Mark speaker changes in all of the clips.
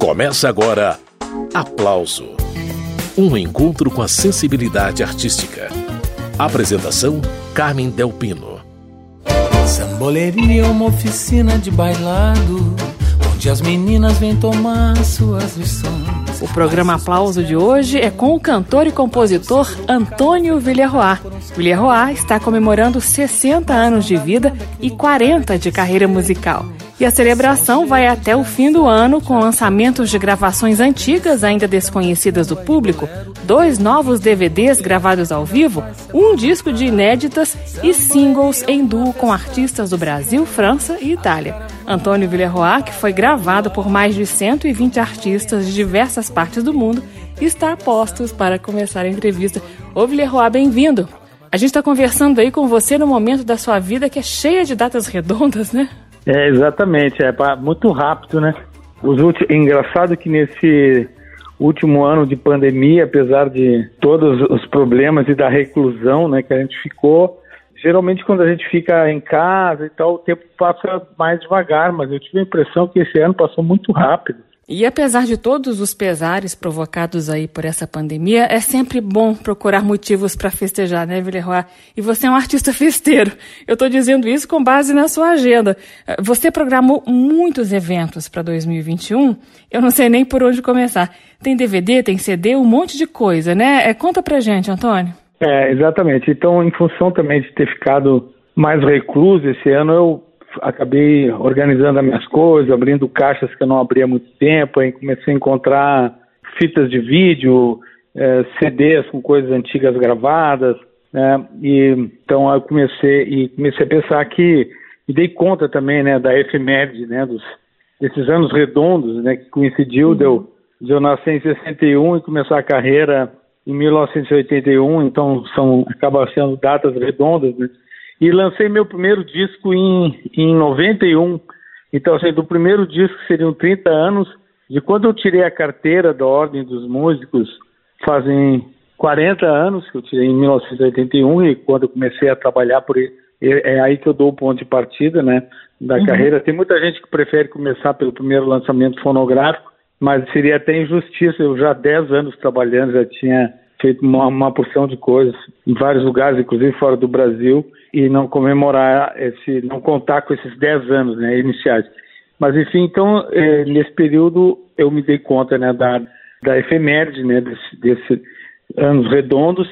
Speaker 1: Começa agora Aplauso Um encontro com a sensibilidade artística. Apresentação: Carmen Delpino.
Speaker 2: Samboleria é uma oficina de bailado, onde as meninas vêm tomar suas lições.
Speaker 3: O programa Aplauso de hoje é com o cantor e compositor Antônio Villarroa. Villarroa está comemorando 60 anos de vida e 40 de carreira musical. E a celebração vai até o fim do ano com lançamentos de gravações antigas ainda desconhecidas do público, dois novos DVDs gravados ao vivo, um disco de inéditas e singles em duo com artistas do Brasil, França e Itália. Antônio Villarroa, que foi gravado por mais de 120 artistas de diversas partes do mundo, está a postos para começar a entrevista. Ô Villarroa, bem-vindo! A gente está conversando aí com você no momento da sua vida que é cheia de datas redondas, né?
Speaker 4: É, exatamente, é muito rápido, né? Os últimos, engraçado que nesse último ano de pandemia, apesar de todos os problemas e da reclusão, né, que a gente ficou, geralmente quando a gente fica em casa e tal, o tempo passa mais devagar, mas eu tive a impressão que esse ano passou muito rápido.
Speaker 3: E apesar de todos os pesares provocados aí por essa pandemia, é sempre bom procurar motivos para festejar, né, Villeroy? E você é um artista festeiro. Eu estou dizendo isso com base na sua agenda. Você programou muitos eventos para 2021. Eu não sei nem por onde começar. Tem DVD, tem CD, um monte de coisa, né? É, conta pra gente, Antônio.
Speaker 4: É, exatamente. Então, em função também de ter ficado mais recluso esse ano, eu acabei organizando as minhas coisas, abrindo caixas que eu não abria há muito tempo, aí comecei a encontrar fitas de vídeo, é, CDs com coisas antigas gravadas, né? E então eu comecei e comecei a pensar que me dei conta também, né, da efeméride, né, dos desses anos redondos, né, que coincidiu uhum. de, eu, de eu nascer em 61 e começar a carreira em 1981, então são acaba sendo datas redondas, né? E lancei meu primeiro disco em, em 91. Então, assim, do primeiro disco seriam 30 anos. De quando eu tirei a carteira da Ordem dos Músicos, fazem 40 anos que eu tirei em 1981 e quando eu comecei a trabalhar por ele, é, é aí que eu dou o ponto de partida, né, da uhum. carreira. Tem muita gente que prefere começar pelo primeiro lançamento fonográfico, mas seria até injustiça. Eu já há 10 anos trabalhando, já tinha feito uma, uma porção de coisas em vários lugares, inclusive fora do Brasil, e não comemorar esse, não contar com esses 10 anos né, iniciais. Mas enfim, então é, nesse período eu me dei conta né, da, da efeméride, né, desse, desse anos redondos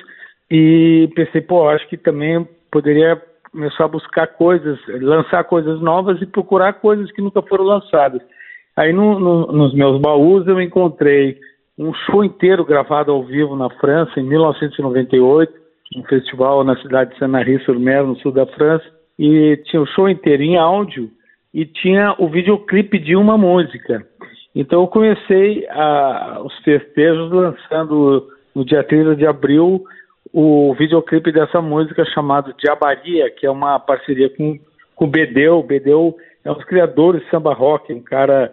Speaker 4: e pensei, pô, acho que também poderia começar a buscar coisas, lançar coisas novas e procurar coisas que nunca foram lançadas. Aí no, no, nos meus baús eu encontrei um show inteiro gravado ao vivo na França em 1998, um festival na cidade de Sanary-sur-Mer, no sul da França, e tinha o show inteiro em áudio e tinha o videoclipe de uma música. Então eu comecei a, os festejos lançando no dia 30 de abril o videoclipe dessa música chamado Diabaria, que é uma parceria com, com o Bedeu. O Bedeu é um dos criadores de samba rock, um cara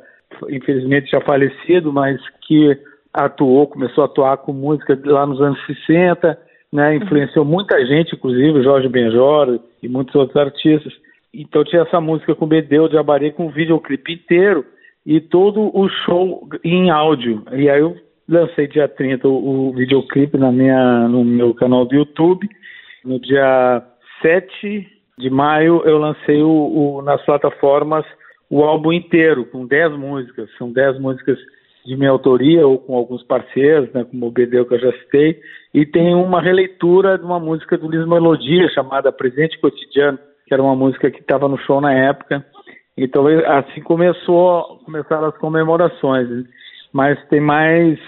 Speaker 4: infelizmente já falecido, mas que atuou, começou a atuar com música lá nos anos 60, né, influenciou muita gente, inclusive Jorge Benjor e muitos outros artistas. Então tinha essa música com Bedeu de Abaré com o videoclipe inteiro e todo o show em áudio. E aí eu lancei dia 30 o, o videoclipe na minha, no meu canal do YouTube. No dia 7 de maio eu lancei o, o nas plataformas o álbum inteiro, com 10 músicas. São 10 músicas de minha autoria ou com alguns parceiros, né, como o Bedeu que eu já citei, e tem uma releitura de uma música do Liz Melodia chamada Presente Cotidiano, que era uma música que estava no show na época. Então assim começou, começaram as comemorações, mas tem mais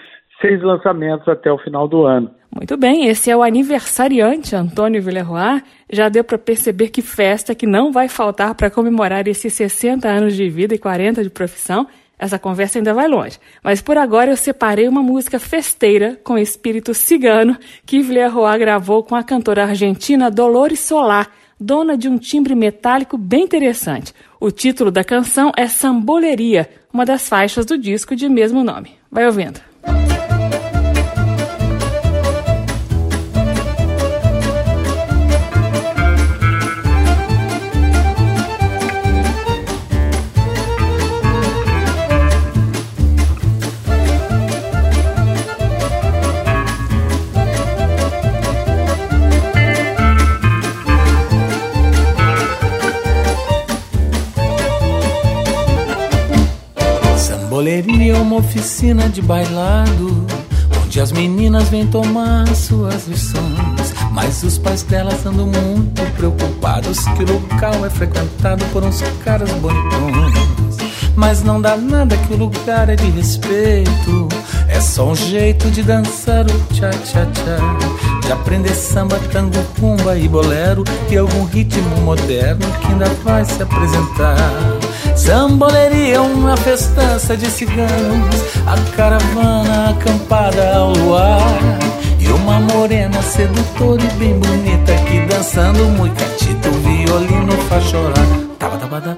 Speaker 4: seis lançamentos até o final do ano.
Speaker 3: Muito bem, esse é o aniversariante Antônio Villarroa. Já deu para perceber que festa que não vai faltar para comemorar esses 60 anos de vida e 40 de profissão. Essa conversa ainda vai longe. Mas por agora eu separei uma música festeira com espírito cigano que Villarroa gravou com a cantora argentina Dolores Solar, dona de um timbre metálico bem interessante. O título da canção é Samboleria, uma das faixas do disco de mesmo nome. Vai ouvindo.
Speaker 2: Samboleria é uma oficina de bailado, onde as meninas vêm tomar suas lições. Mas os pais delas andam muito preocupados que o local é frequentado por uns caras bonitões. Mas não dá nada que o lugar é de respeito. É só um jeito de dançar o tcha-tcha-tcha. De aprender samba, tango, pumba e bolero. E algum ritmo moderno que ainda vai se apresentar. Samboleria, uma festança de ciganos, a caravana acampada ao luar. E uma morena sedutora e bem bonita que dançando muito catito, o violino faz chorar. Taba, taba,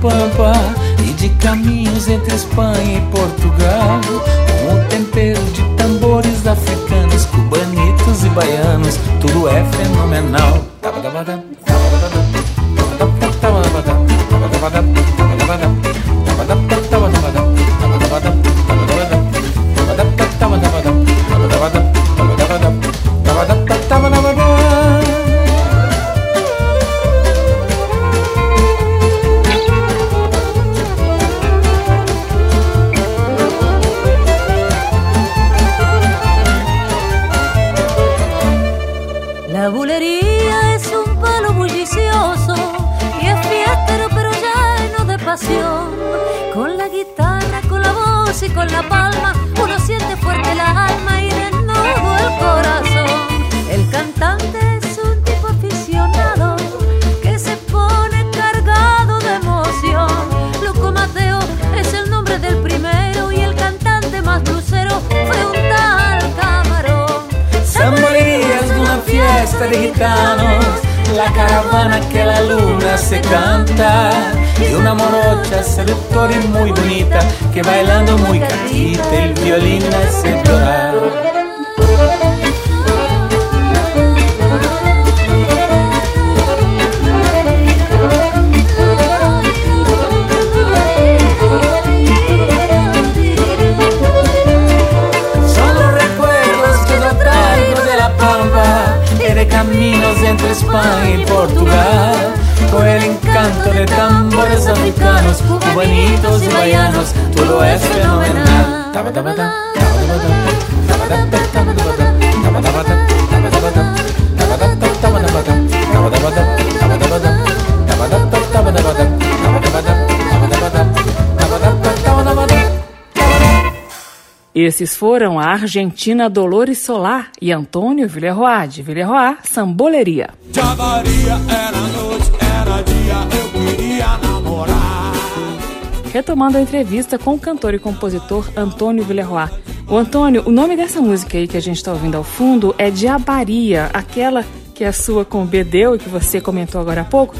Speaker 2: Pampa e de caminhos entre Espanha e Portugal. Com o tempero de tambores africanos, cubanitos e baianos, tudo é fenomenal.
Speaker 5: la violines explorar. Son los recuerdos que yo traigo de la pampa y de caminos entre España y Portugal con el encanto de tambores africanos, cubanitos y vallanos, todo es fenomenal.
Speaker 3: Esses foram a Argentina Dolores Solar e Antônio Villerroy, de Villerroy, Samboleria. era noite, era dia, eu. Retomando a entrevista com o cantor e compositor Antônio Villerroy. O Antônio, o nome dessa música aí que a gente está ouvindo ao fundo é Diabaria, aquela que a sua com Bedeu e que você comentou agora há pouco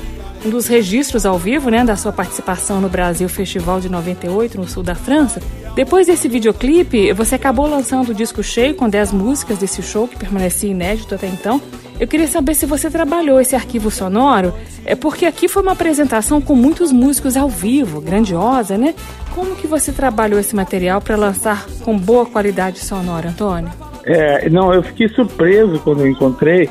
Speaker 3: um dos registros ao vivo, né, da sua participação no Brasil Festival de 98 no sul da França. Depois desse videoclipe, você acabou lançando o disco cheio com 10 músicas desse show que permanecia inédito até então. Eu queria saber se você trabalhou esse arquivo sonoro, é porque aqui foi uma apresentação com muitos músicos ao vivo, grandiosa, né? Como que você trabalhou esse material para lançar com boa qualidade sonora, Antônio?
Speaker 4: É, não, eu fiquei surpreso quando eu encontrei.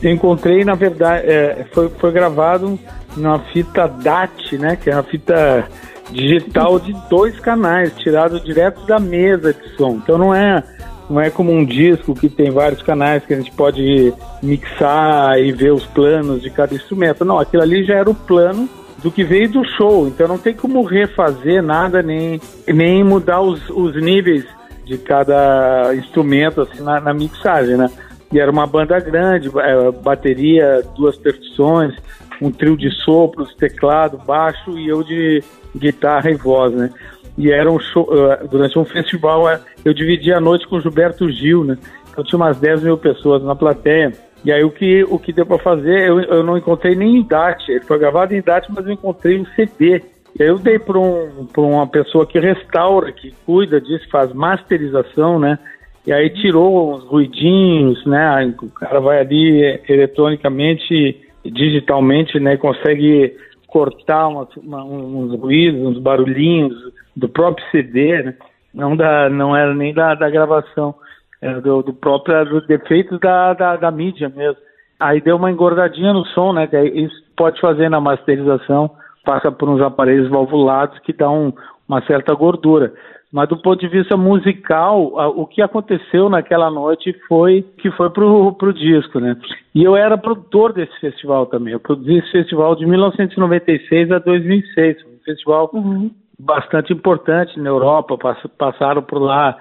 Speaker 4: Eu encontrei, na verdade, é, foi, foi gravado numa fita DAT, né? Que é uma fita digital de dois canais, tirado direto da mesa de som. Então não é não é como um disco que tem vários canais que a gente pode mixar e ver os planos de cada instrumento. Não, aquilo ali já era o plano do que veio do show. Então não tem como refazer nada nem, nem mudar os, os níveis de cada instrumento assim, na, na mixagem, né? E era uma banda grande, é, bateria, duas percussões, um trio de sopros, teclado, baixo e eu de guitarra e voz, né? E era um show, uh, durante um festival, uh, eu dividi a noite com o Gilberto Gil, né? Então tinha umas 10 mil pessoas na plateia. E aí o que, o que deu para fazer, eu, eu não encontrei nem em DAT, ele foi gravado em DAT, mas eu encontrei um CD. E aí eu dei para um, uma pessoa que restaura, que cuida disso, faz masterização, né? E aí tirou uns ruidinhos, né? O cara vai ali eletronicamente digitalmente, né, consegue cortar uma, uma, uns ruídos, uns barulhinhos do próprio CD, né? não, da, não era nem da, da gravação, era do, do próprio do defeito da, da, da, mídia mesmo. Aí deu uma engordadinha no som, né? Isso pode fazer na masterização, passa por uns aparelhos valvulados que dão uma certa gordura. Mas do ponto de vista musical, o que aconteceu naquela noite foi que foi pro, pro disco, né? E eu era produtor desse festival também. Eu produzi esse festival de 1996 a 2006. Um festival uhum. Bastante importante na Europa. passaram por lá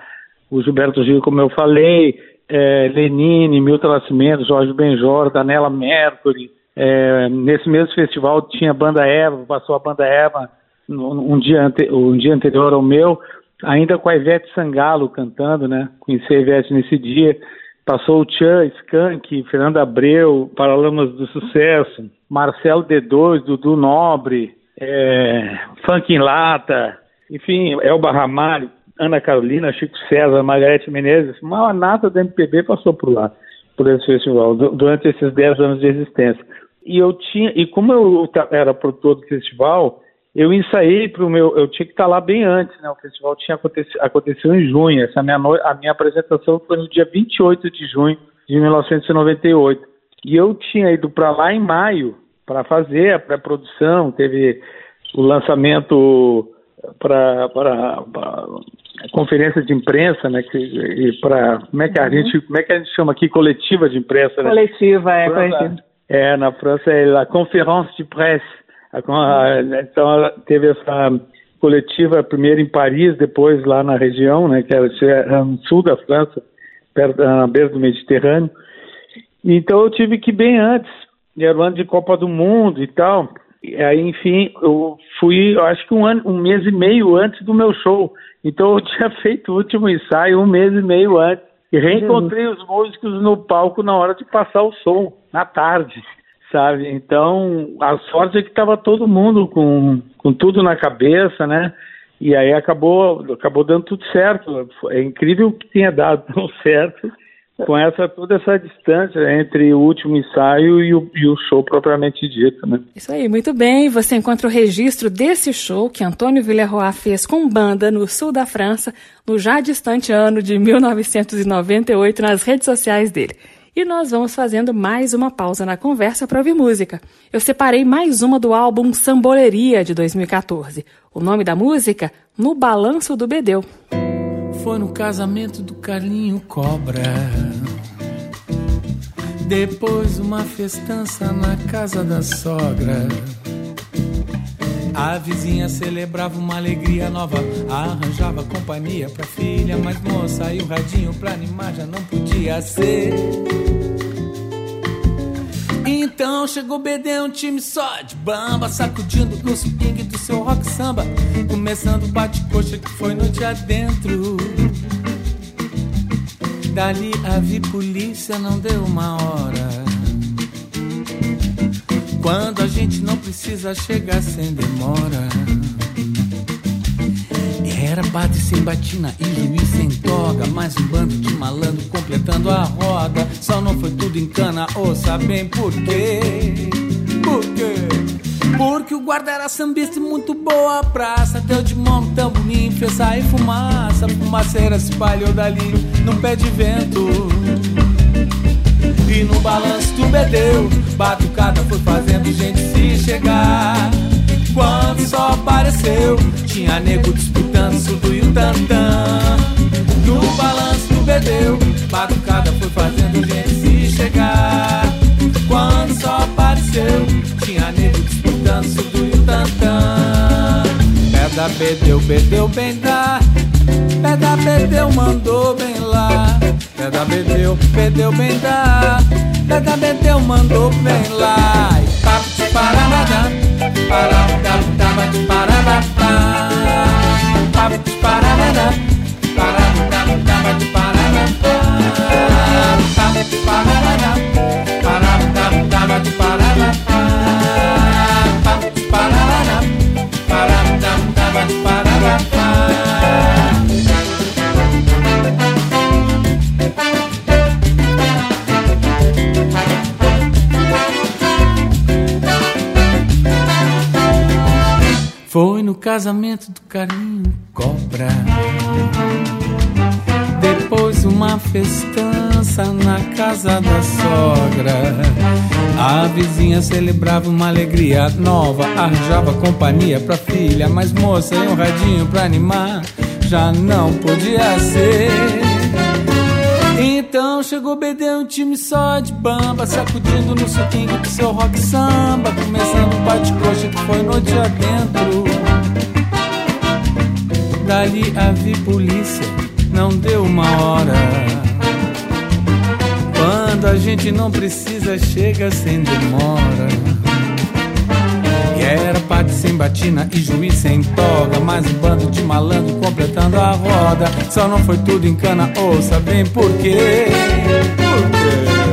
Speaker 4: o Gilberto Gil, como eu falei, é, Lenine, Milton Nascimento, Jorge Benjor, Danela Mercury. É, nesse mesmo festival tinha a banda Eva, passou a banda Eva um dia, um dia anterior ao meu ainda com a Ivete Sangalo cantando, né? Conheci a Ivete nesse dia. Passou o Tchan, Skank, Fernando Abreu, Paralamas do Sucesso, Marcelo D2, Dudu Nobre, é, Funk em Lata, enfim, Elba Ramalho, Ana Carolina, Chico César, Margarete Menezes, uma nata da MPB passou por lá, por esse festival, durante esses 10 anos de existência. E eu tinha, e como eu era produtor do festival, eu ensaiei para o meu. Eu tinha que estar lá bem antes, né? O festival tinha acontecido, aconteceu em junho. Essa minha no, a minha apresentação foi no dia 28 de junho de 1998. E eu tinha ido para lá em maio para fazer a pré-produção. Teve o lançamento para a conferência de imprensa, né? Que, para como é que a uhum. gente como é que a gente chama aqui coletiva de imprensa? Né?
Speaker 3: Coletiva é coletiva.
Speaker 4: É na França é a conférence de presse então ela teve essa coletiva primeiro em Paris, depois lá na região, né, que era no sul da França, perto na beira do Mediterrâneo. Então eu tive que ir bem antes, era o ano de Copa do Mundo e tal. E aí, enfim, eu fui, eu acho que um ano, um mês e meio antes do meu show. Então eu tinha feito o último ensaio um mês e meio antes. E reencontrei os músicos no palco na hora de passar o som, na tarde sabe? Então, a sorte é que estava todo mundo com, com tudo na cabeça, né? E aí acabou, acabou dando tudo certo. É incrível que tenha dado tão certo com essa toda essa distância entre o último ensaio e o, e o, show propriamente dito, né?
Speaker 3: Isso aí, muito bem. Você encontra o registro desse show que Antônio Villerroy fez com banda no sul da França no já distante ano de 1998 nas redes sociais dele e nós vamos fazendo mais uma pausa na conversa para ouvir música. Eu separei mais uma do álbum Samboleria de 2014. O nome da música? No Balanço do Bedeu.
Speaker 2: Foi no casamento do Carlinho Cobra. Depois uma festança na casa da sogra. A vizinha celebrava uma alegria nova, arranjava companhia pra filha, mas moça, e o radinho pra animar já não podia ser. Então chegou BD, um time só de bamba, sacudindo o swing seu rock samba, começando o bate-coxa que foi no dia dentro. Dali a vi polícia, não deu uma hora. Quando a gente não precisa chegar sem demora. Era padre sem batina e juiz sem toga. Mais um bando de malandro completando a roda. Só não foi tudo em cana, ouça bem por quê? Por quê? Porque o guarda era sambista e muito boa praça. Deu de mão tamborim, fez sair fumaça. Fumaceira se espalhou dali num pé de vento. E no balanço do bedeu, batucada foi fazendo gente se chegar. Quando só apareceu, tinha nego disputando surdo e o tantã. No balanço do bedeu, batucada foi fazendo gente se chegar. Quando só apareceu, tinha nego disputando surdo e o tantã. Peda bedeu, bedeu bem dá. Peda bedeu, mandou bem lá. Peda bedeu, bedeu bem dá. Peda bedeu, mandou bem lá. E papo de paranadá, tava de paranadá. Papo de paranadá, tava de paranadá. Papo de paranadá, tava de paranadá. Foi no casamento do Carlinho Cobra. Depois uma festança na casa da sogra. A vizinha celebrava uma alegria nova, arranjava companhia pra filha, mas moça e um radinho pra animar já não podia ser. Então chegou BD, um time só de bamba, sacudindo no suquinho do seu rock samba, começando um bate-coxa que foi noite adentro. Dali a vi polícia, não deu uma hora. Quando a gente não precisa, chega sem demora. Era parte sem batina e juiz sem toga Mais um bando de malandro completando a roda Só não foi tudo em cana, ouça bem por quê Por quê?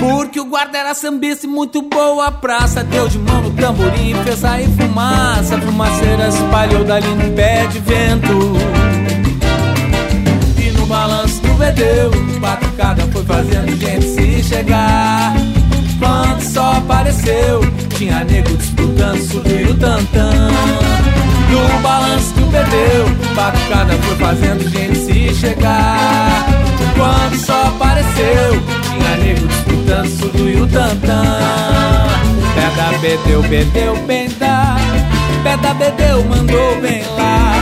Speaker 2: Porque o guarda era sambista e muito boa praça Deu de mão no tamborim e fez sair fumaça Fumaceira espalhou dali no pé de vento E balanço do vedeu Batucada foi fazendo gente se chegar Quando só apareceu tinha nego disputando, subiu o tantã. No balanço que perdeu, batucada foi fazendo gente se chegar. Quando só apareceu, tinha nego disputando, subiu o tantã. Peda bedeu, bedeu, bem dá. Peda bedeu, mandou bem lá.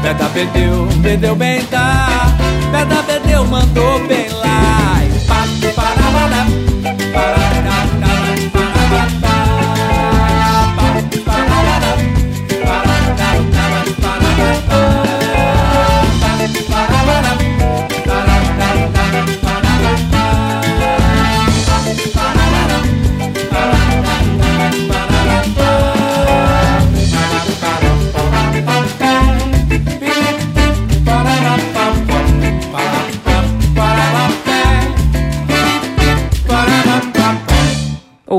Speaker 2: Peda bedeu, bedeu, bem. Peda bedeu, mandou bem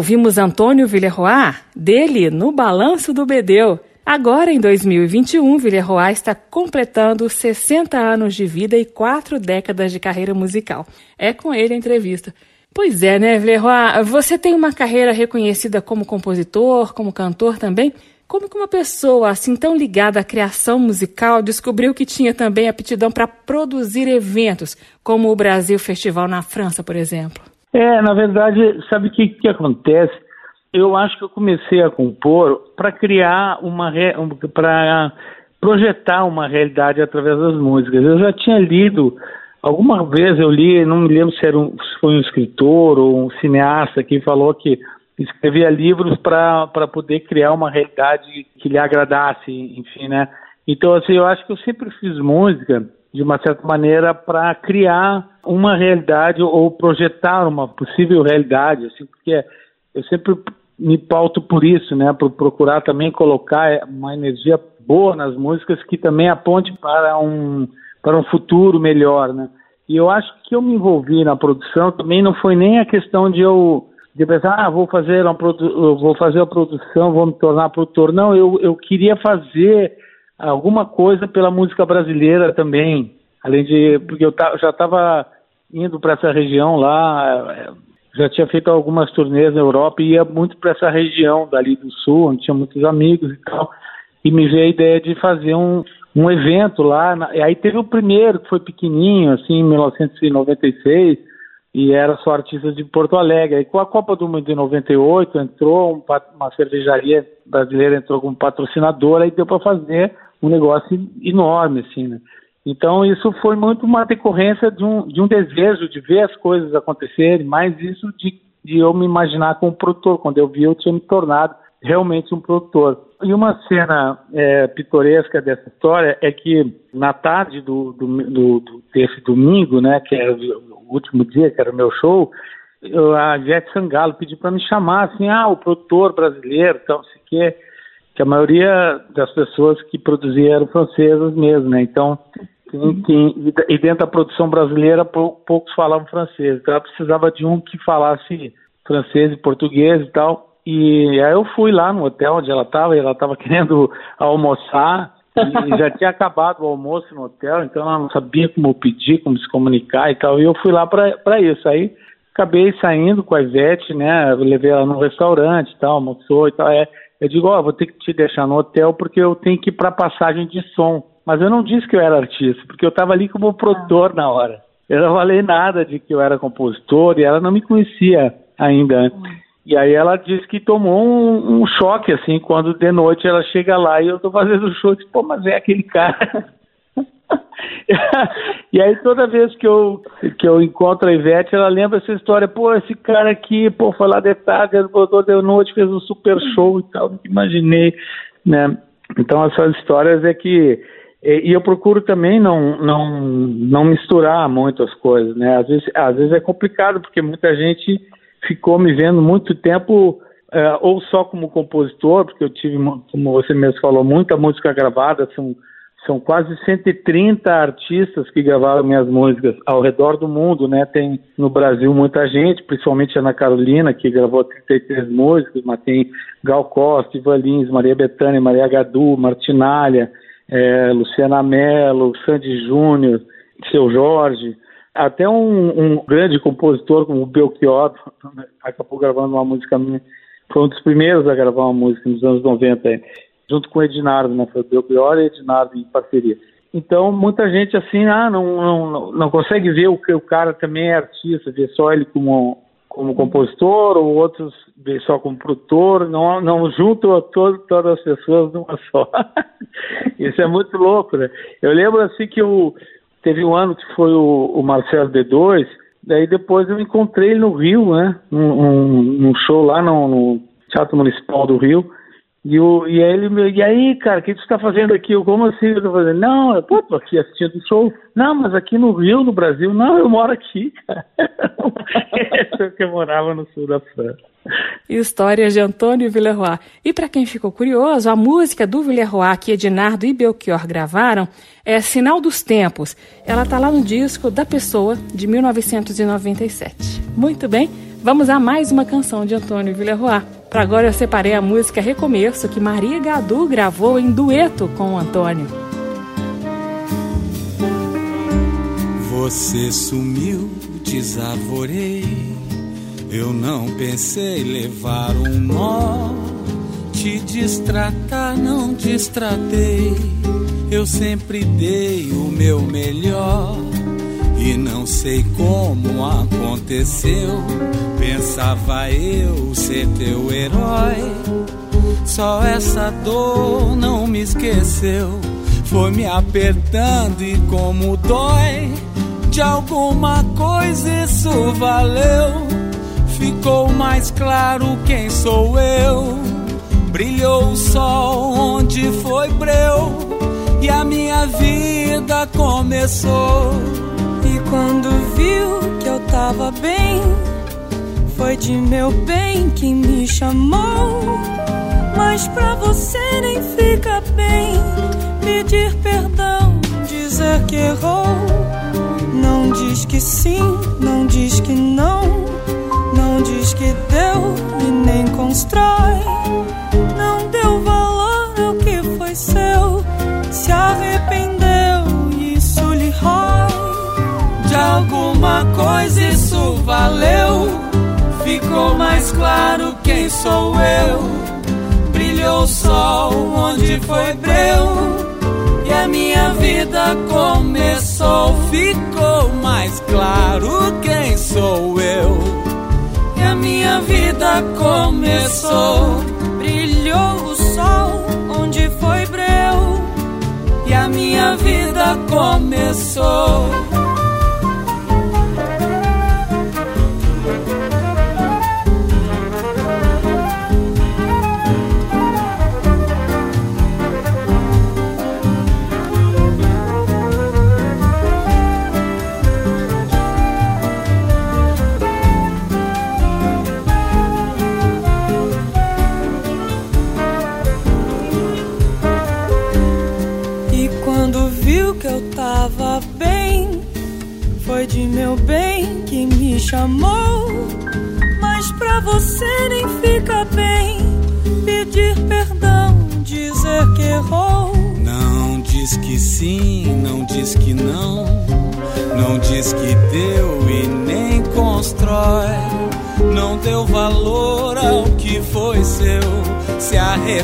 Speaker 3: Ouvimos Antônio Villeroy, dele, no Balanço do Bedeu. Agora, em 2021, Villeroy está completando 60 anos de vida e quatro décadas de carreira musical. É com ele a entrevista. Pois é, né, Villeroy? Você tem uma carreira reconhecida como compositor, como cantor também. Como que uma pessoa assim tão ligada à criação musical descobriu que tinha também aptidão para produzir eventos, como o Brasil Festival na França, por exemplo?
Speaker 4: É, na verdade, sabe o que, que acontece? Eu acho que eu comecei a compor para criar uma. para projetar uma realidade através das músicas. Eu já tinha lido, alguma vez eu li, não me lembro se, era um, se foi um escritor ou um cineasta que falou que escrevia livros para poder criar uma realidade que lhe agradasse, enfim, né? Então, assim, eu acho que eu sempre fiz música de uma certa maneira, para criar uma realidade ou projetar uma possível realidade, assim, porque eu sempre me pauto por isso, né, por procurar também colocar uma energia boa nas músicas que também aponte para um para um futuro melhor, né? E eu acho que eu me envolvi na produção também não foi nem a questão de eu de pensar, ah, vou fazer uma vou fazer a produção, vou me tornar produtor. Não, eu, eu queria fazer alguma coisa pela música brasileira também, além de porque eu já estava indo para essa região lá, eh, já tinha feito algumas turnês na Europa e ia muito para essa região dali do sul, onde tinha muitos amigos e tal, e me veio a ideia de fazer um, um evento lá, na, e aí teve o primeiro que foi pequenininho, assim, em 1996, e era só artistas de Porto Alegre. Aí com a Copa do Mundo de 98 entrou um, uma cervejaria brasileira entrou como patrocinadora e deu para fazer um negócio enorme, assim, né? Então, isso foi muito uma decorrência de um, de um desejo de ver as coisas acontecerem, mais isso de, de eu me imaginar como produtor. Quando eu vi, eu tinha me tornado realmente um produtor. E uma cena é, pitoresca dessa história é que na tarde do, do, do, do desse domingo, né, que era o último dia, que era o meu show, eu, a Jet Sangalo pediu para me chamar, assim, ah, o produtor brasileiro, então, se quer que a maioria das pessoas que produziam eram francesas mesmo, né? Então, e dentro da produção brasileira poucos falavam francês, então precisava de um que falasse francês e português e tal. E aí eu fui lá no hotel onde ela estava, e ela estava querendo almoçar, e já tinha acabado o almoço no hotel, então ela não sabia como pedir, como se comunicar e tal, e eu fui lá para isso. Aí acabei saindo com a Ivete, né? Eu levei ela num restaurante e tal, almoçou e tal. É, Eu digo, ó, oh, vou ter que te deixar no hotel porque eu tenho que ir para passagem de som. Mas eu não disse que eu era artista, porque eu estava ali como produtor ah. na hora. Eu não falei nada de que eu era compositor e ela não me conhecia ainda. Hum. E aí ela disse que tomou um, um, choque, assim, quando de noite ela chega lá e eu tô fazendo o show, disse, pô, mas é aquele cara. e aí toda vez que eu, que eu encontro a Ivete, ela lembra essa história, pô, esse cara aqui, pô, foi lá de tarde, botou de noite, fez um super show e tal, imaginei, né? Então essas histórias é que e eu procuro também não, não, não misturar muito as coisas, né? Às vezes, às vezes é complicado, porque muita gente ficou me vendo muito tempo, é, ou só como compositor, porque eu tive, como você mesmo falou, muita música gravada, são, são quase 130 artistas que gravaram minhas músicas ao redor do mundo, né? Tem no Brasil muita gente, principalmente Ana Carolina, que gravou 33 músicas, mas tem Gal Costa, Ivan Lins, Maria Bethânia, Maria Gadu, Martinalha, é, Luciana Mello, Sandy Júnior, Seu Jorge, até um, um, grande compositor como o Belchior acabou gravando uma música minha, foi um dos primeiros a gravar uma música nos anos 90, junto com o Ednardo, né? Foi o Belchior e Ednardo em parceria. Então, muita gente assim, ah, não, não, não consegue ver o que o cara também é artista, vê só ele como como compositor, ou outros só como produtor, não, não junto todo, todas as pessoas numa só. Isso é muito louco, né? Eu lembro assim que o, teve um ano que foi o, o Marcelo D2, daí depois eu encontrei ele no Rio, né? Num, num show lá no, no Teatro Municipal do Rio, e, o, e ele me, e aí, cara, o que tu está fazendo aqui? Eu, como assim? Eu tô fazendo, não, eu pô, tô aqui assistindo o show. Não, mas aqui no Rio, no Brasil, não, eu moro aqui, cara. Esse é que eu morava no sul da França.
Speaker 3: Histórias de Antônio Villeroy. E para quem ficou curioso, a música do Villeroy que Ednardo e Belchior gravaram é Sinal dos Tempos. Ela tá lá no disco da Pessoa, de 1997. Muito bem, vamos a mais uma canção de Antônio Villeroy. Para agora eu separei a música Recomeço, que Maria Gadu gravou em dueto com o Antônio.
Speaker 2: Você sumiu, desavorei. Eu não pensei levar um nó. Te distratar, não distratei. Eu sempre dei o meu melhor. E não sei como aconteceu. Pensava eu ser teu herói. Só essa dor não me esqueceu. Foi me apertando e como dói. De alguma coisa isso valeu. Ficou mais claro quem sou eu. Brilhou o sol onde foi breu. E a minha vida começou.
Speaker 6: Quando viu que eu tava bem, foi de meu bem que me chamou. Mas pra você nem fica bem pedir perdão, dizer que errou. Não diz que sim, não diz que não, não diz que deu e nem constrói. Não deu valor ao que foi seu, se arrependeu
Speaker 2: de alguma coisa isso valeu. Ficou mais claro quem sou eu. Brilhou o sol onde foi breu. E a minha vida começou. Ficou mais claro quem sou eu. E a minha vida começou.
Speaker 6: Brilhou o sol onde foi breu.
Speaker 2: E a minha vida começou.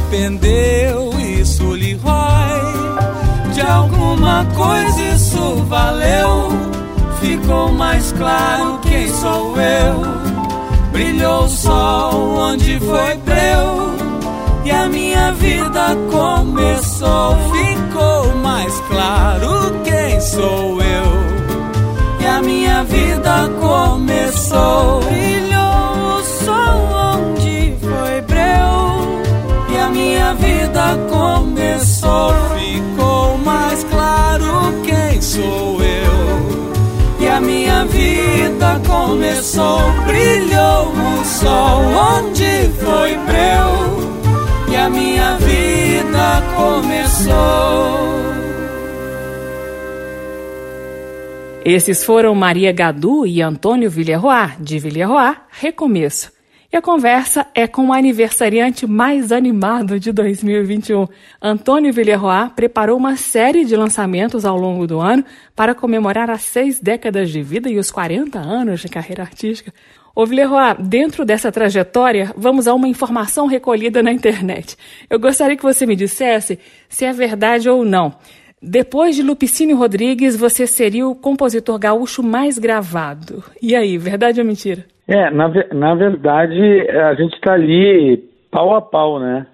Speaker 2: Arrependeu, isso lhe rói. De alguma coisa isso valeu. Ficou mais claro quem sou eu. Brilhou o sol onde foi breu. E a minha vida começou. Ficou mais claro quem sou eu a minha vida começou. Brilhou começou. Brilhou o sol onde foi breu e a minha vida começou.
Speaker 3: Esses foram Maria Gadu e Antônio Villerroy, de Villerroy, Recomeço. E a conversa é com o aniversariante mais animado de 2021. Antônio Villerroy preparou uma série de lançamentos ao longo do ano para comemorar as seis décadas de vida e os 40 anos de carreira artística. Ô Villerroy, dentro dessa trajetória, vamos a uma informação recolhida na internet. Eu gostaria que você me dissesse se é verdade ou não. Depois de Lupicínio Rodrigues, você seria o compositor gaúcho mais gravado. E aí, verdade ou mentira?
Speaker 4: É, na, na verdade, a gente está ali pau a pau, né?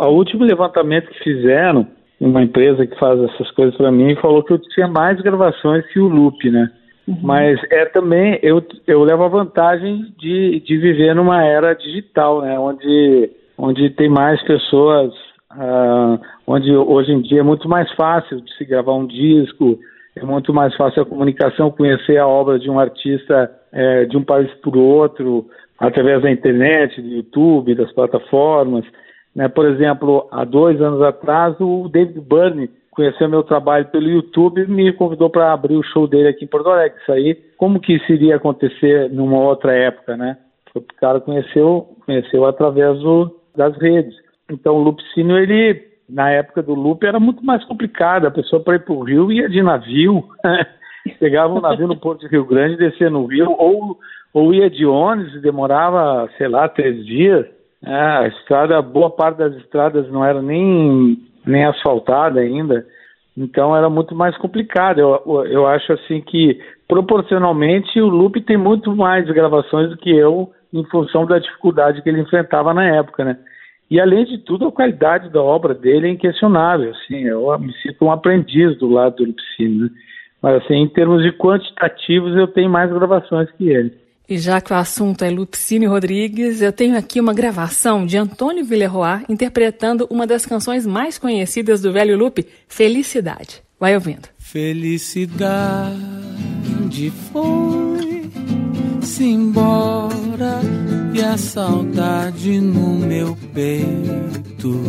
Speaker 4: O último levantamento que fizeram, uma empresa que faz essas coisas para mim, falou que eu tinha mais gravações que o Lupe, né? Uhum. Mas é também, eu, eu levo a vantagem de, de viver numa era digital, né? Onde, onde tem mais pessoas uh, onde hoje em dia é muito mais fácil de se gravar um disco, é muito mais fácil a comunicação, conhecer a obra de um artista é, de um país para o outro, através da internet, do YouTube, das plataformas. Né? Por exemplo, há dois anos atrás, o David Byrne conheceu meu trabalho pelo YouTube e me convidou para abrir o show dele aqui em Porto Alegre. Isso aí, como que isso iria acontecer numa outra época, né? O cara conheceu, conheceu através do, das redes. Então, o Lupicínio, ele, na época do loop, era muito mais complicado. A pessoa para ir para o Rio ia de navio, pegava um navio no Porto de Rio Grande, descia no Rio, ou, ou ia de ônibus, demorava, sei lá, três dias. É, a estrada, boa parte das estradas não era nem, nem asfaltada ainda, então era muito mais complicado. Eu, eu acho assim que proporcionalmente o Loop tem muito mais gravações do que eu, em função da dificuldade que ele enfrentava na época, né? E, além de tudo, a qualidade da obra dele é inquestionável. Assim, eu me sinto um aprendiz do lado do Lupicínio. Né? Mas, assim, em termos de quantitativos, eu tenho mais gravações que ele.
Speaker 3: E já que o assunto é Lupicínio Rodrigues, eu tenho aqui uma gravação de Antônio Villerroy interpretando uma das canções mais conhecidas do velho Lupe, Felicidade. Vai ouvindo.
Speaker 2: Felicidade foi-se embora e a saudade no meu peito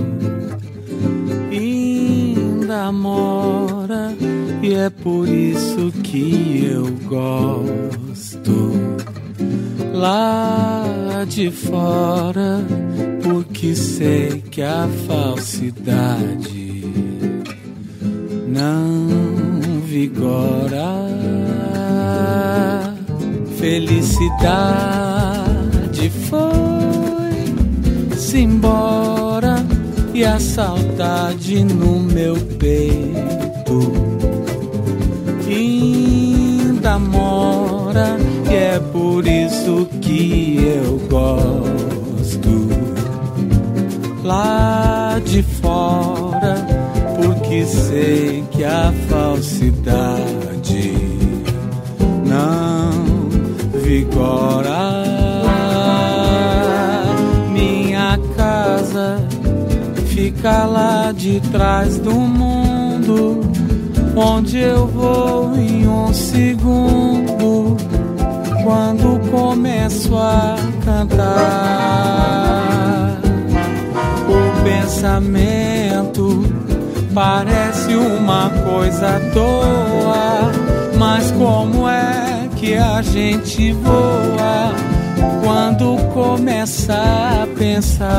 Speaker 2: ainda mora e é por isso que eu gosto lá de fora porque sei que a falsidade não vigora. Felicidade foi-se embora e a saudade no meu peito mora e é por isso que eu gosto. Lá de fora porque sei que a falsidade não vigora. Fica lá de trás do mundo, onde eu vou em um segundo, quando começo a cantar. O pensamento parece uma coisa à toa, mas como é que a gente voa? quando começa a pensar.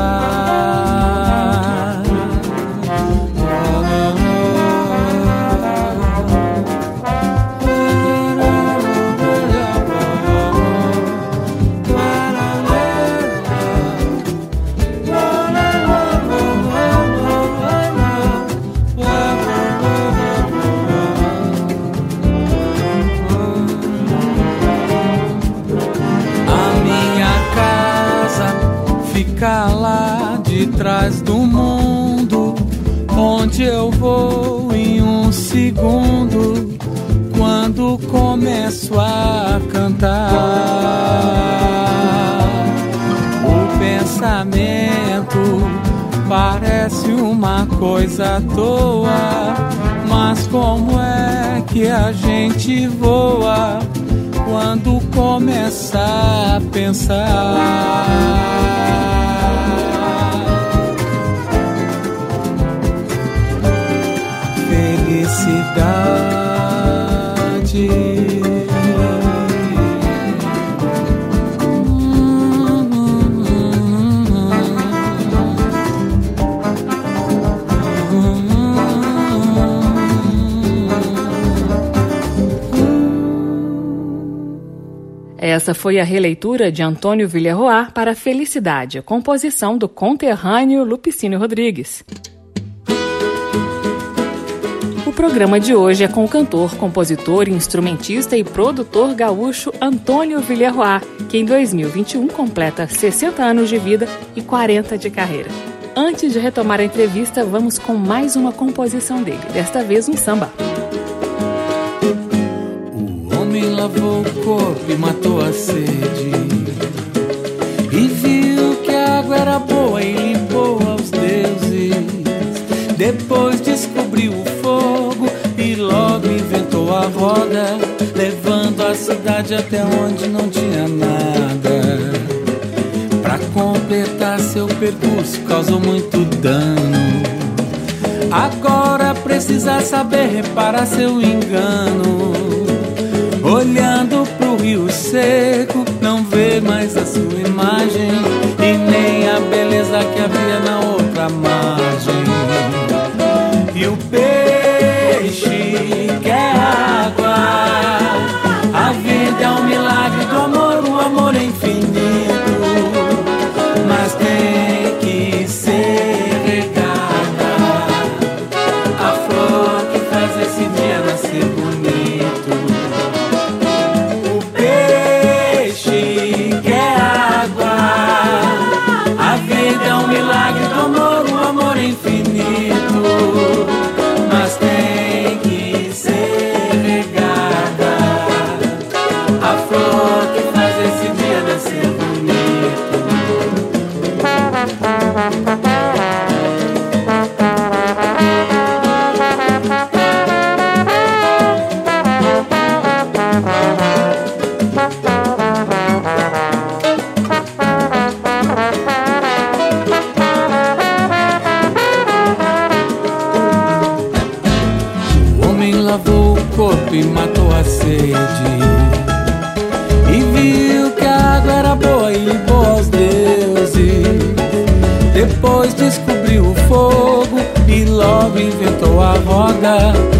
Speaker 2: Coisa à toa, mas como é que a gente voa? quando começar a pensar.
Speaker 3: Essa foi a releitura de Antônio Villarroar para Felicidade, composição do conterrâneo Lupicínio Rodrigues. O programa de hoje é com o cantor, compositor, instrumentista e produtor gaúcho Antônio Villarroar, que em 2021 completa 60 anos de vida e 40 de carreira. Antes de retomar a entrevista, vamos com mais uma composição dele, desta vez um samba
Speaker 2: e matou a sede. E viu que a água era boa e limpou aos deuses. Depois descobriu o fogo e logo inventou a roda, levando a cidade até onde não tinha nada. Pra completar seu percurso, causou muito dano. Agora precisa saber reparar seu engano. Olhando rio seco, não vê mais a sua imagem e nem a beleza que havia na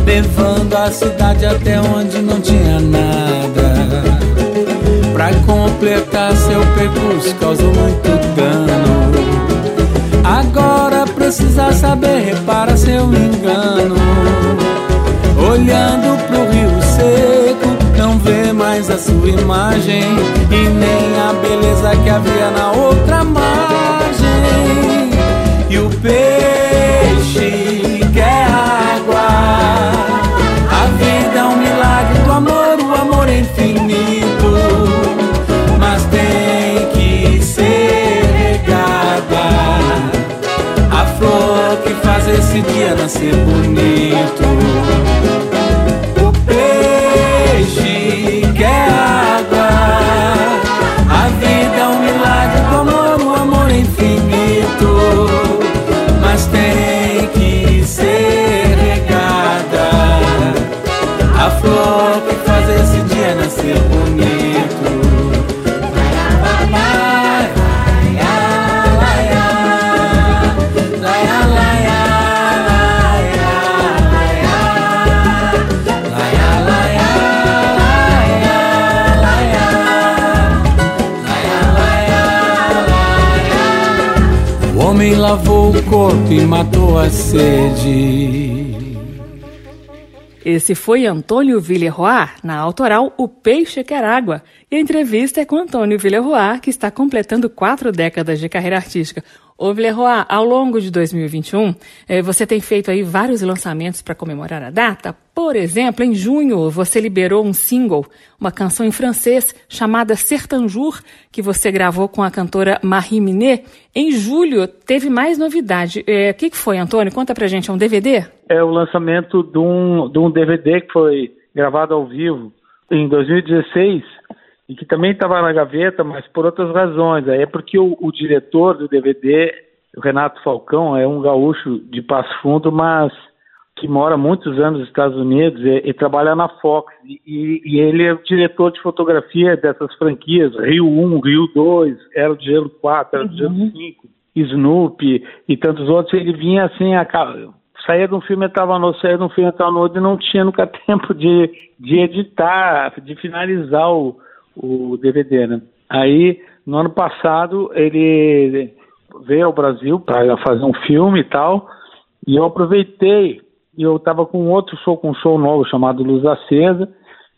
Speaker 2: levando a cidade até onde não tinha nada. Pra completar seu percurso, causou muito dano. Agora precisa saber, repara seu engano. Olhando pro rio seco, não vê mais a sua imagem e nem a beleza que havia na outra esse dia nascer bonito. Corpo e matou a sede.
Speaker 3: Esse foi Antônio Villeroy, na autoral O Peixe Quer Água. E a entrevista é com Antônio Villeroy, que está completando quatro décadas de carreira artística. Ô Villeroy, ao longo de 2021, eh, você tem feito aí vários lançamentos para comemorar a data. Por exemplo, em junho, você liberou um single, uma canção em francês chamada Sertanjour, que você gravou com a cantora Marie Minet. Em julho, teve mais novidade. Eh, o que, que foi, Antônio? Conta pra gente, é um DVD?
Speaker 4: É o lançamento de um, de um DVD que foi gravado ao vivo em 2016 e que também estava na gaveta, mas por outras razões. Aí é porque o, o, diretor do DVD, o Renato Falcão, é um gaúcho de Passo Fundo, mas que mora muitos anos nos Estados Unidos e, e trabalha na Fox. E, e, ele é o diretor de fotografia dessas franquias, Rio 1, Rio 2, Era do Gelo 4, Era do Gelo 5, uhum. Snoopy e tantos outros. Ele vinha assim, a, saía de um filme, estava no outro, saía de um filme, estava no outro, e não tinha nunca tempo de, de editar, de finalizar o o DVD, né? Aí, no ano passado, ele veio ao Brasil para fazer um filme e tal, e eu aproveitei, e eu estava com outro show, com um show novo chamado Luz Acesa,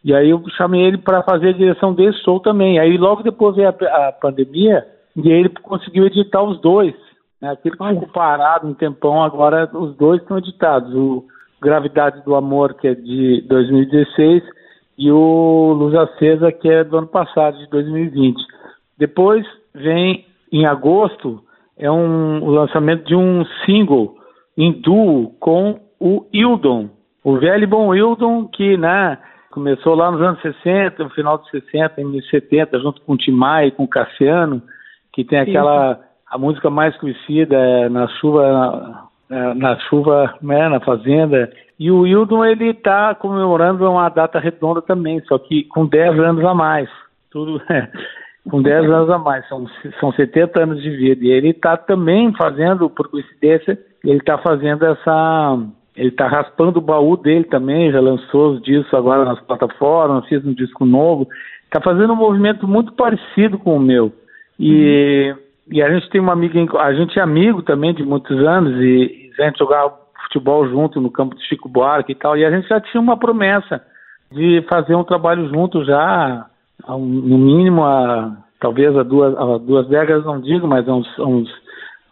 Speaker 4: e aí eu chamei ele para fazer a direção desse show também. Aí logo depois veio a, a pandemia, e ele conseguiu editar os dois. Né? Aquele que ficou parado um tempão, agora os dois estão editados. O Gravidade do Amor, que é de 2016, e o Luz Acesa, que é do ano passado, de 2020. Depois vem, em agosto, é um, o lançamento de um single em duo com o Hildon, o velho bom Hildon, que né, começou lá nos anos 60, no final dos 60, em 70, junto com o Timai e com o Cassiano, que tem aquela, a música mais conhecida é Na Chuva na, na chuva, né, na fazenda. E o Wildon, ele está comemorando uma data redonda também, só que com 10 anos a mais. Tudo é, com 10 anos a mais, são, são 70 anos de vida. E ele está também fazendo, por coincidência, ele está fazendo essa. Ele está raspando o baú dele também, já lançou os discos agora nas plataformas, fez um disco novo. Está fazendo um movimento muito parecido com o meu. E. Uhum e a gente tem uma amiga, a gente é amigo também de muitos anos e, a gente jogava futebol junto no campo do Chico Buarque e tal, e a gente já tinha uma promessa de fazer um trabalho junto já, no mínimo, a, talvez há duas, a duas décadas, não digo, mas há uns, uns,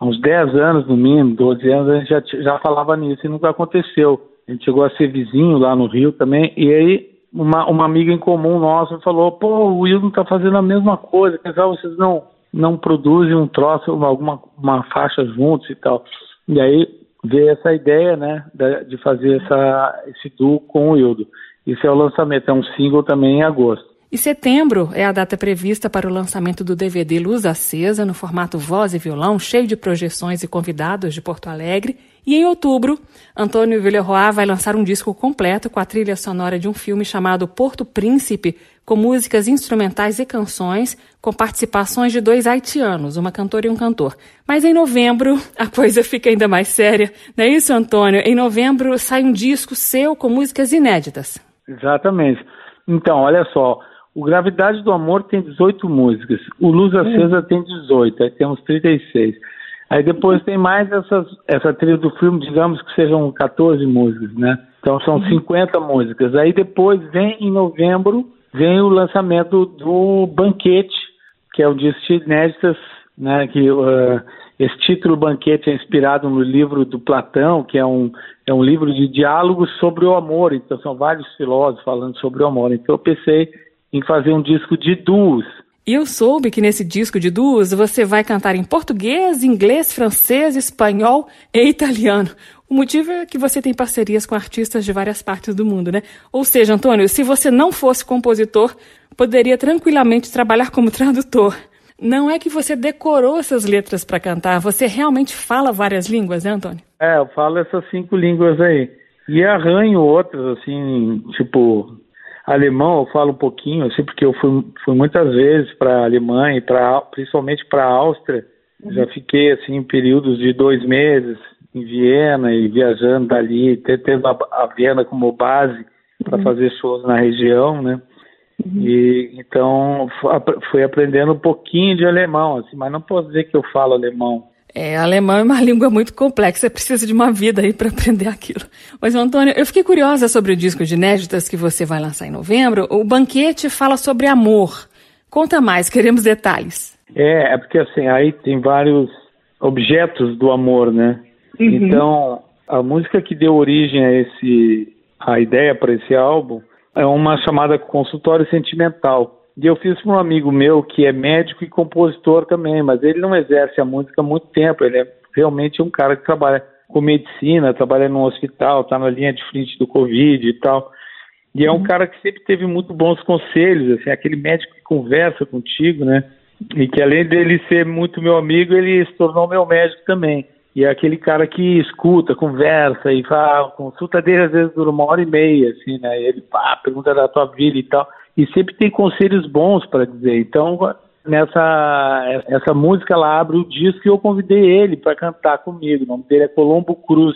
Speaker 4: uns 10 anos no mínimo, 12 anos, a gente já, já falava nisso e nunca aconteceu. A gente chegou a ser vizinho lá no Rio também, e aí uma, uma amiga em comum nossa falou, pô, o Will não está fazendo a mesma coisa, quer dizer, vocês não não produzem um troço, alguma uma faixa juntos e tal. E aí veio essa ideia, né, de fazer essa, esse duo com o Hildo. Isso é o lançamento, é um single também em agosto.
Speaker 3: E setembro é a data prevista para o lançamento do DVD Luz Acesa, no formato voz e violão, cheio de projeções e convidados de Porto Alegre. E em outubro, Antônio Villeroy vai lançar um disco completo com a trilha sonora de um filme chamado Porto Príncipe, com músicas instrumentais e canções, com participações de dois haitianos, uma cantora e um cantor. Mas em novembro, a coisa fica ainda mais séria. Não é isso, Antônio? Em novembro sai um disco seu com músicas inéditas.
Speaker 4: Exatamente. Então, olha só. O Gravidade do Amor tem 18 músicas. O Luz Acesa tem 18. Aí temos 36. Aí depois tem mais essas, essa trilha do filme, digamos que sejam 14 músicas, né? Então são 50 uhum. músicas. Aí depois vem em novembro vem o lançamento do Banquete, que é o disco de inéditas, né, que uh, esse título Banquete é inspirado no livro do Platão, que é um, é um livro de diálogos sobre o amor, então são vários filósofos falando sobre o amor. Então eu pensei em fazer um disco de duos.
Speaker 3: E eu soube que nesse disco de duos você vai cantar em português, inglês, francês, espanhol e italiano. O motivo é que você tem parcerias com artistas de várias partes do mundo, né? Ou seja, Antônio, se você não fosse compositor, poderia tranquilamente trabalhar como tradutor. Não é que você decorou essas letras para cantar, você realmente fala várias línguas, né, Antônio?
Speaker 4: É, eu falo essas cinco línguas aí. E arranho outras, assim, tipo, alemão eu falo um pouquinho, assim, porque eu fui, fui muitas vezes para a Alemanha, pra, principalmente para a Áustria. Uhum. Já fiquei, assim, em períodos de dois meses, em Viena e viajando dali, tendo a, a Viena como base para uhum. fazer shows na região, né? Uhum. E então fui aprendendo um pouquinho de alemão, assim, mas não posso dizer que eu falo alemão.
Speaker 3: É, alemão é uma língua muito complexa, precisa de uma vida aí para aprender aquilo. Mas, Antônio, eu fiquei curiosa sobre o disco de inéditas que você vai lançar em novembro. O Banquete fala sobre amor. Conta mais, queremos detalhes.
Speaker 4: É, é porque assim, aí tem vários objetos do amor, né? Uhum. Então, a música que deu origem a esse a ideia para esse álbum é uma chamada Consultório Sentimental. E eu fiz para um amigo meu que é médico e compositor também, mas ele não exerce a música há muito tempo. Ele é realmente um cara que trabalha com medicina, trabalha num hospital, está na linha de frente do Covid e tal. E é um uhum. cara que sempre teve muito bons conselhos, assim, aquele médico que conversa contigo, né? E que além dele ser muito meu amigo, ele se tornou meu médico também. E é aquele cara que escuta, conversa e fala, a consulta dele às vezes dura uma hora e meia, assim, né? Ele pá, pergunta da tua vida e tal. E sempre tem conselhos bons para dizer. Então, nessa essa música ela abre o disco e eu convidei ele para cantar comigo. O nome dele é Colombo Cruz.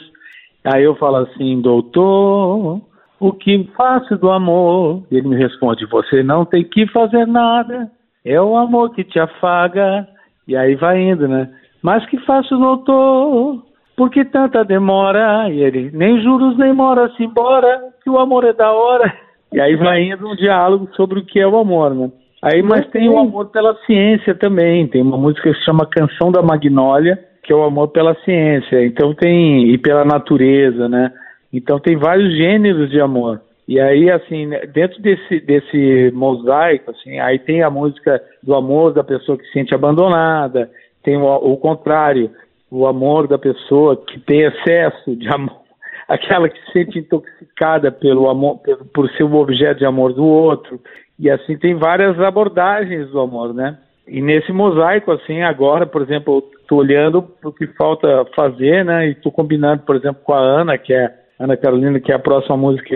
Speaker 4: Aí eu falo assim, doutor, o que faço do amor? E ele me responde, você não tem que fazer nada, é o amor que te afaga. E aí vai indo, né? Mas que faço, doutor? Por que tanta demora? E ele, nem juros nem mora-se embora, que o amor é da hora. E aí vai indo um diálogo sobre o que é o amor, né? Aí, mas tem o amor pela ciência também. Tem uma música que se chama Canção da Magnólia, que é o amor pela ciência. Então tem e pela natureza, né? Então tem vários gêneros de amor. E aí, assim, dentro desse, desse mosaico, assim, aí tem a música do amor da pessoa que se sente abandonada, tem o, o contrário, o amor da pessoa que tem excesso de amor, aquela que se sente intoxicada pelo amor, por, por ser um objeto de amor do outro. E assim tem várias abordagens do amor, né? E nesse mosaico, assim, agora, por exemplo, estou olhando o que falta fazer, né? E estou combinando, por exemplo, com a Ana, que é Ana Carolina, que é a próxima música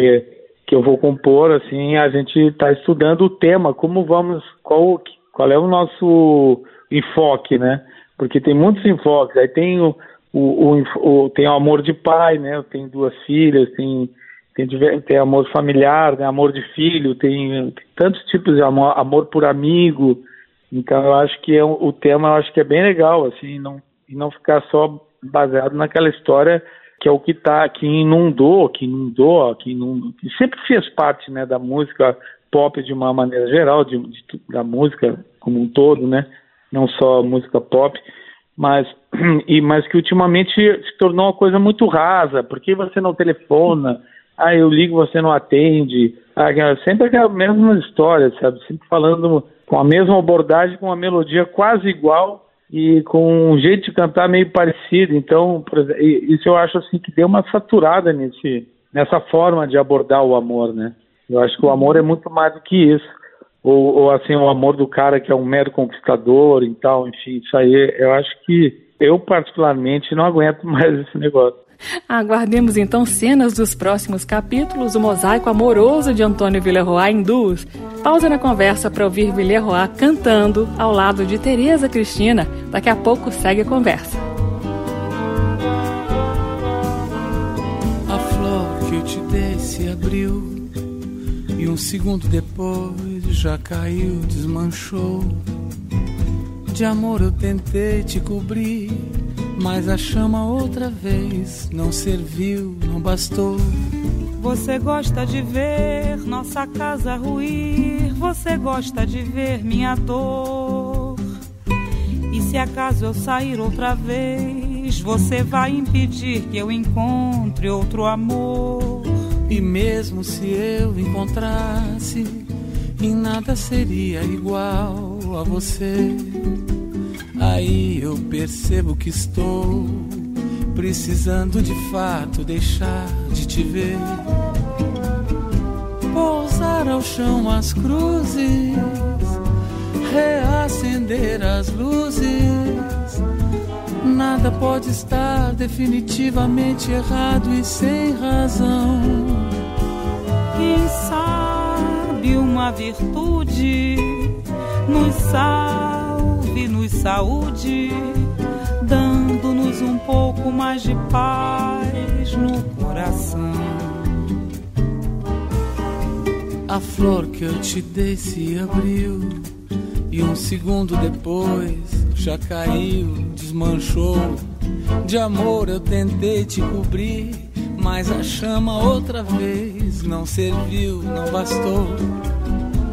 Speaker 4: que eu vou compor, assim, a gente está estudando o tema, como vamos, qual, qual é o nosso enfoque, né? Porque tem muitos enfoques. Aí tem o, o, o, o, tem o amor de pai, né? Tenho duas filhas, tem, tem, tem amor familiar, tem amor de filho, tem, tem, tantos tipos de amor, amor por amigo. Então eu acho que é, o tema eu acho que é bem legal, assim, não, e não ficar só baseado naquela história que é o que tá, que inundou, que inundou, que, inundou, que sempre fez parte, né, da música pop de uma maneira geral, de, de, da música como um todo, né? Não só música pop, mas, e, mas que ultimamente se tornou uma coisa muito rasa. Por que você não telefona? Ah, eu ligo, você não atende. Ah, é sempre aquela mesma história, sabe? Sempre falando com a mesma abordagem, com uma melodia quase igual e com um jeito de cantar meio parecido. Então, isso eu acho assim que deu uma saturada nesse, nessa forma de abordar o amor, né? Eu acho que o amor é muito mais do que isso ou, ou, assim o amor do cara que é um mero conquistador e tal, enfim, isso aí eu acho que eu particularmente não aguento mais esse negócio.
Speaker 3: Aguardemos então cenas dos próximos capítulos, o mosaico amoroso de Antônio Villarroa em duas. Pausa na conversa para ouvir Villarroa cantando ao lado de Tereza Cristina. Daqui a pouco segue a conversa.
Speaker 2: A flor que eu te dei se abriu e um segundo depois já caiu, desmanchou. De amor eu tentei te cobrir, mas a chama outra vez não serviu, não bastou.
Speaker 6: Você gosta de ver nossa casa ruir, você gosta de ver minha dor. E se acaso eu sair outra vez, você vai impedir que eu encontre outro amor.
Speaker 2: E mesmo se eu encontrasse, em nada seria igual a você. Aí eu percebo que estou precisando de fato deixar de te ver. Pousar ao chão as cruzes, reacender as luzes. Nada pode estar definitivamente errado e sem razão
Speaker 6: quem sabe uma virtude nos salve, nos saúde, dando-nos um pouco mais de paz no coração.
Speaker 2: A flor que eu te dei se abriu e um segundo depois já caiu, desmanchou. De amor eu tentei te cobrir mas a chama outra vez não serviu, não bastou.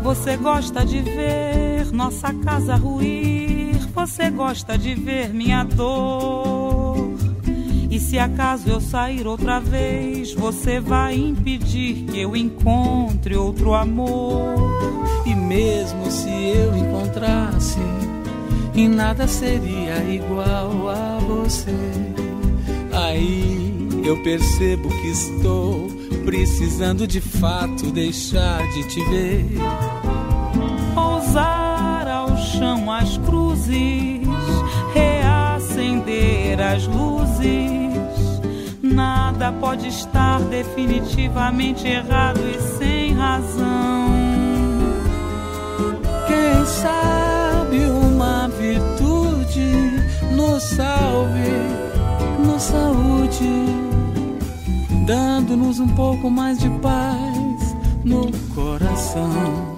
Speaker 6: Você gosta de ver nossa casa ruir, você gosta de ver minha dor. E se acaso eu sair outra vez, você vai impedir que eu encontre outro amor.
Speaker 2: E mesmo se eu encontrasse, em nada seria igual a você. Aí eu percebo que estou precisando de fato deixar de te ver.
Speaker 6: Pousar ao chão as cruzes, reacender as luzes. Nada pode estar definitivamente errado e sem razão.
Speaker 2: Quem sabe uma virtude nos salve, nos saúde dando-nos um pouco mais de paz no coração.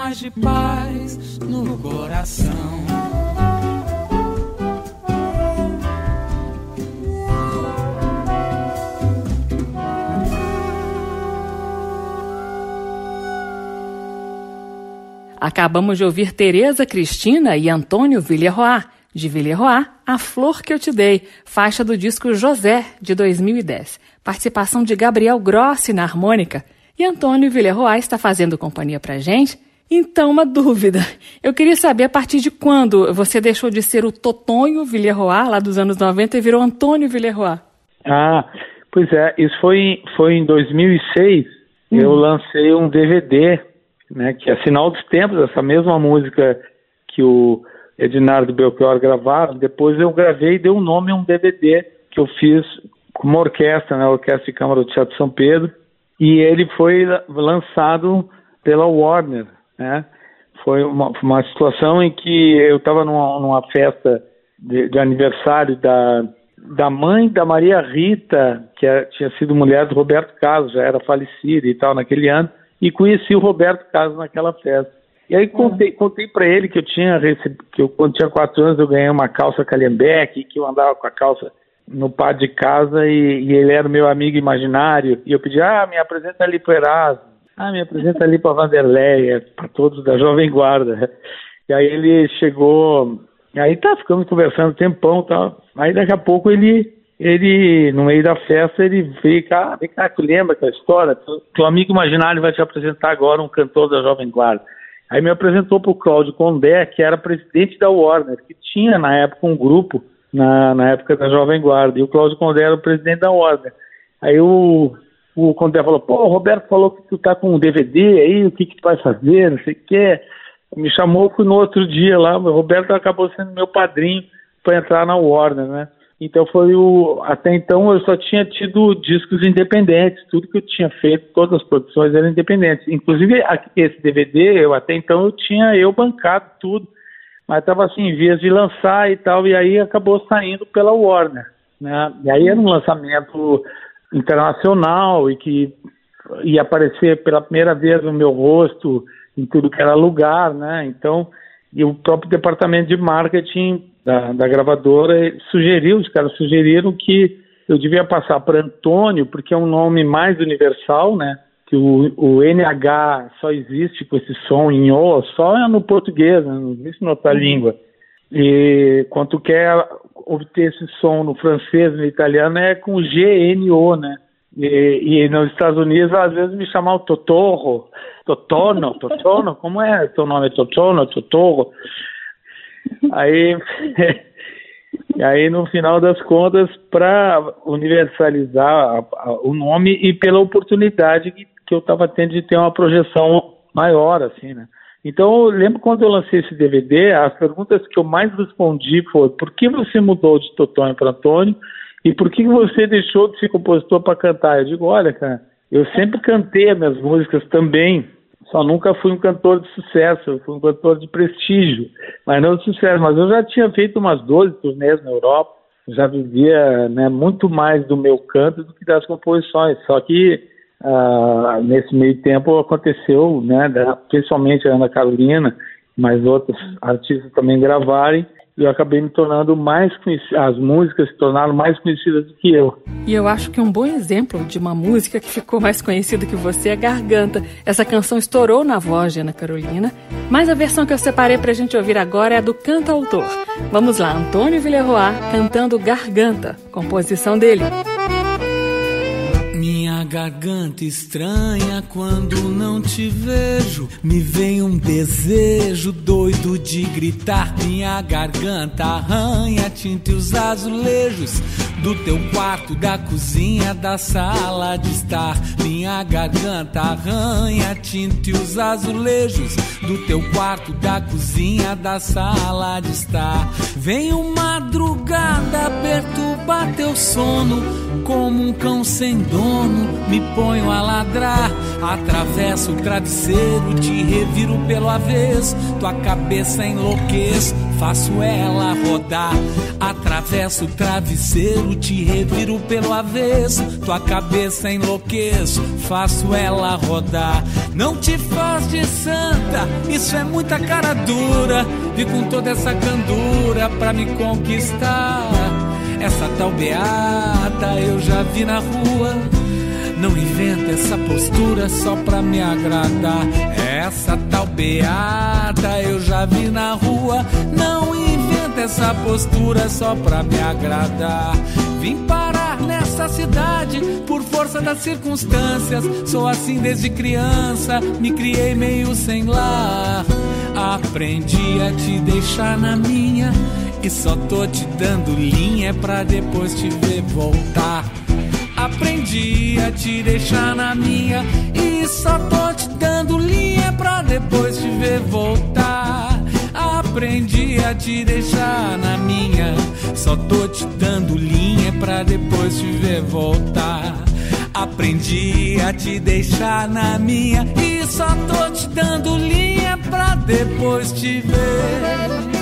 Speaker 6: Mais de paz no coração.
Speaker 3: Acabamos de ouvir Tereza Cristina e Antônio Villeroy, de Villeroy, A Flor Que Eu Te Dei, faixa do disco José, de 2010. Participação de Gabriel Grossi na harmônica. E Antônio Villeroy está fazendo companhia pra gente. Então, uma dúvida. Eu queria saber a partir de quando você deixou de ser o Totonho Villeroy, lá dos anos 90, e virou Antônio Villeroy.
Speaker 4: Ah, pois é. Isso foi, foi em 2006. Hum. Eu lancei um DVD né, que é Sinal dos Tempos, essa mesma música que o Ednardo Belchior gravaram, depois eu gravei e dei um nome a um DVD que eu fiz com uma orquestra, né, a Orquestra de Câmara do Teatro São Pedro, e ele foi lançado pela Warner, né, foi uma, uma situação em que eu estava numa, numa, festa de, de, aniversário da, da mãe da Maria Rita, que é, tinha sido mulher do Roberto Carlos, já era falecida e tal naquele ano, e conheci o Roberto Carlos naquela festa. E aí contei, contei para ele que eu tinha recebido, que eu, quando tinha quatro anos eu ganhei uma calça Calhambeque, que eu andava com a calça no par de casa e, e, ele era meu amigo imaginário. E eu pedi, ah, me apresenta ali para Erasmo, ah, me apresenta ali para Vanderleia, para todos da Jovem Guarda. E aí ele chegou, aí tá, ficamos conversando um tempão tal. Aí daqui a pouco ele ele, no meio da festa, ele veio cá, vem cá, tu lembra aquela história? Teu amigo imaginário vai te apresentar agora um cantor da Jovem Guarda. Aí me apresentou para o Cláudio Condé, que era presidente da Warner, que tinha na época um grupo, na, na época da Jovem Guarda, e o Cláudio Condé era o presidente da Warner. Aí o, o Condé falou, pô, o Roberto falou que tu tá com um DVD aí, o que que tu vai fazer, não sei o que. Me chamou, fui no outro dia lá, o Roberto acabou sendo meu padrinho para entrar na Warner, né? Então foi o. Até então eu só tinha tido discos independentes, tudo que eu tinha feito, todas as produções eram independentes. Inclusive esse DVD, eu até então eu tinha eu bancado tudo, mas estava assim, em vias de lançar e tal, e aí acabou saindo pela Warner. Né? E aí era um lançamento internacional e que ia aparecer pela primeira vez o meu rosto em tudo que era lugar, né? Então, e o próprio departamento de marketing da, da gravadora sugeriu, os caras sugeriram que eu devia passar para Antônio, porque é um nome mais universal, né? Que o, o NH só existe com esse som em O, só é no português, né? não existe em outra língua. E quando tu quer obter esse som no francês, no italiano, é com GNO, né? E, e, nos Estados Unidos, às vezes me chamam Totoro, Totono, Totono, como é teu nome? Totono, Totoro. Aí, E aí, no final das contas, para universalizar a, a, o nome e pela oportunidade que, que eu estava tendo de ter uma projeção maior, assim, né? Então, eu lembro quando eu lancei esse DVD, as perguntas que eu mais respondi foram por que você mudou de Totonho para Antônio e por que você deixou de ser compositor para cantar? Eu digo, olha, cara, eu sempre cantei as minhas músicas também, só nunca fui um cantor de sucesso, eu fui um cantor de prestígio, mas não de sucesso. Mas eu já tinha feito umas 12 turnês na Europa, já vivia né, muito mais do meu canto do que das composições. Só que uh, nesse meio tempo aconteceu, né, principalmente a Ana Carolina, mas outros artistas também gravarem, e eu acabei me tornando mais conhecido, as músicas se tornaram mais conhecidas do que eu.
Speaker 3: E eu acho que um bom exemplo de uma música que ficou mais conhecida que você é Garganta. Essa canção estourou na voz de Ana Carolina, mas a versão que eu separei pra gente ouvir agora é a do cantautor. Vamos lá, Antônio Villeroy cantando Garganta, composição dele.
Speaker 2: Minha garganta estranha quando não te vejo. Me vem um desejo doido de gritar. Minha garganta arranha, tinta os azulejos do teu quarto, da cozinha, da sala de estar. Minha garganta arranha, tinta os azulejos do teu quarto, da cozinha, da sala de estar. Vem uma madrugada perturbar teu sono como um cão sem dono, me ponho a ladrar. Atravesso o travesseiro, te reviro pelo avesso. Tua cabeça enlouqueço, faço ela rodar. Atravesso o travesseiro, te reviro pelo avesso. Tua cabeça enlouqueço, faço ela rodar. Não te faz de santa, isso é muita cara dura. Vi com toda essa candura pra me conquistar. Essa tal beata eu já vi na rua. Não inventa essa postura só pra me agradar. Essa tal beata eu já vi na rua. Não inventa essa postura só pra me agradar. Vim parar nessa cidade por força das circunstâncias. Sou assim desde criança, me criei meio sem lar. Aprendi a te deixar na minha e só tô te dando linha pra depois te ver voltar. Aprendi a te deixar na minha e só tô te dando linha pra depois te ver voltar. Aprendi a te deixar na minha, só tô te dando linha pra depois te ver voltar. Aprendi a te deixar na minha e só tô te dando linha pra depois te ver.